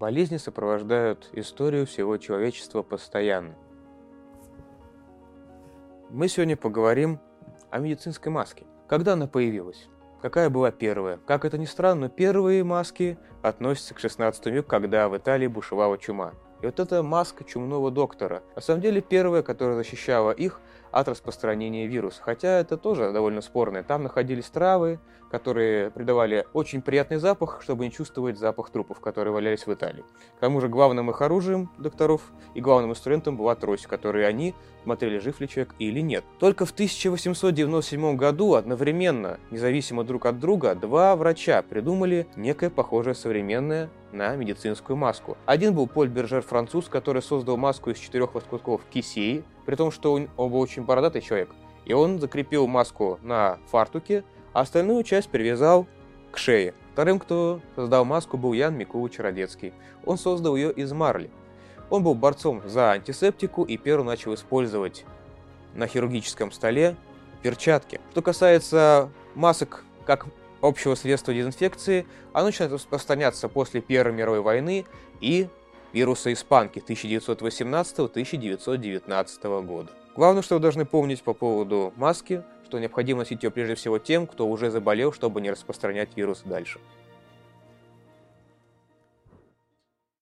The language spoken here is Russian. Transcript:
Болезни сопровождают историю всего человечества постоянно. Мы сегодня поговорим о медицинской маске. Когда она появилась? Какая была первая? Как это ни странно, первые маски относятся к 16 веку, когда в Италии бушевала чума. И вот эта маска чумного доктора, на самом деле первая, которая защищала их от распространения вируса. Хотя это тоже довольно спорное. Там находились травы, которые придавали очень приятный запах, чтобы не чувствовать запах трупов, которые валялись в Италии. К тому же главным их оружием докторов и главным инструментом была трость, которой они смотрели, жив ли человек или нет. Только в 1897 году одновременно, независимо друг от друга, два врача придумали некое похожее современное на медицинскую маску. Один был Поль Бержер француз, который создал маску из четырех лоскутков кисеи, при том, что он был очень бородатый человек. И он закрепил маску на фартуке, а остальную часть привязал к шее. Вторым, кто создал маску, был Ян Микулович Родецкий. Он создал ее из марли. Он был борцом за антисептику и первым начал использовать на хирургическом столе перчатки. Что касается масок как общего средства дезинфекции, оно начинает распространяться после Первой мировой войны и вируса испанки 1918-1919 года. Главное, что вы должны помнить по поводу маски, что необходимо носить ее прежде всего тем, кто уже заболел, чтобы не распространять вирус дальше.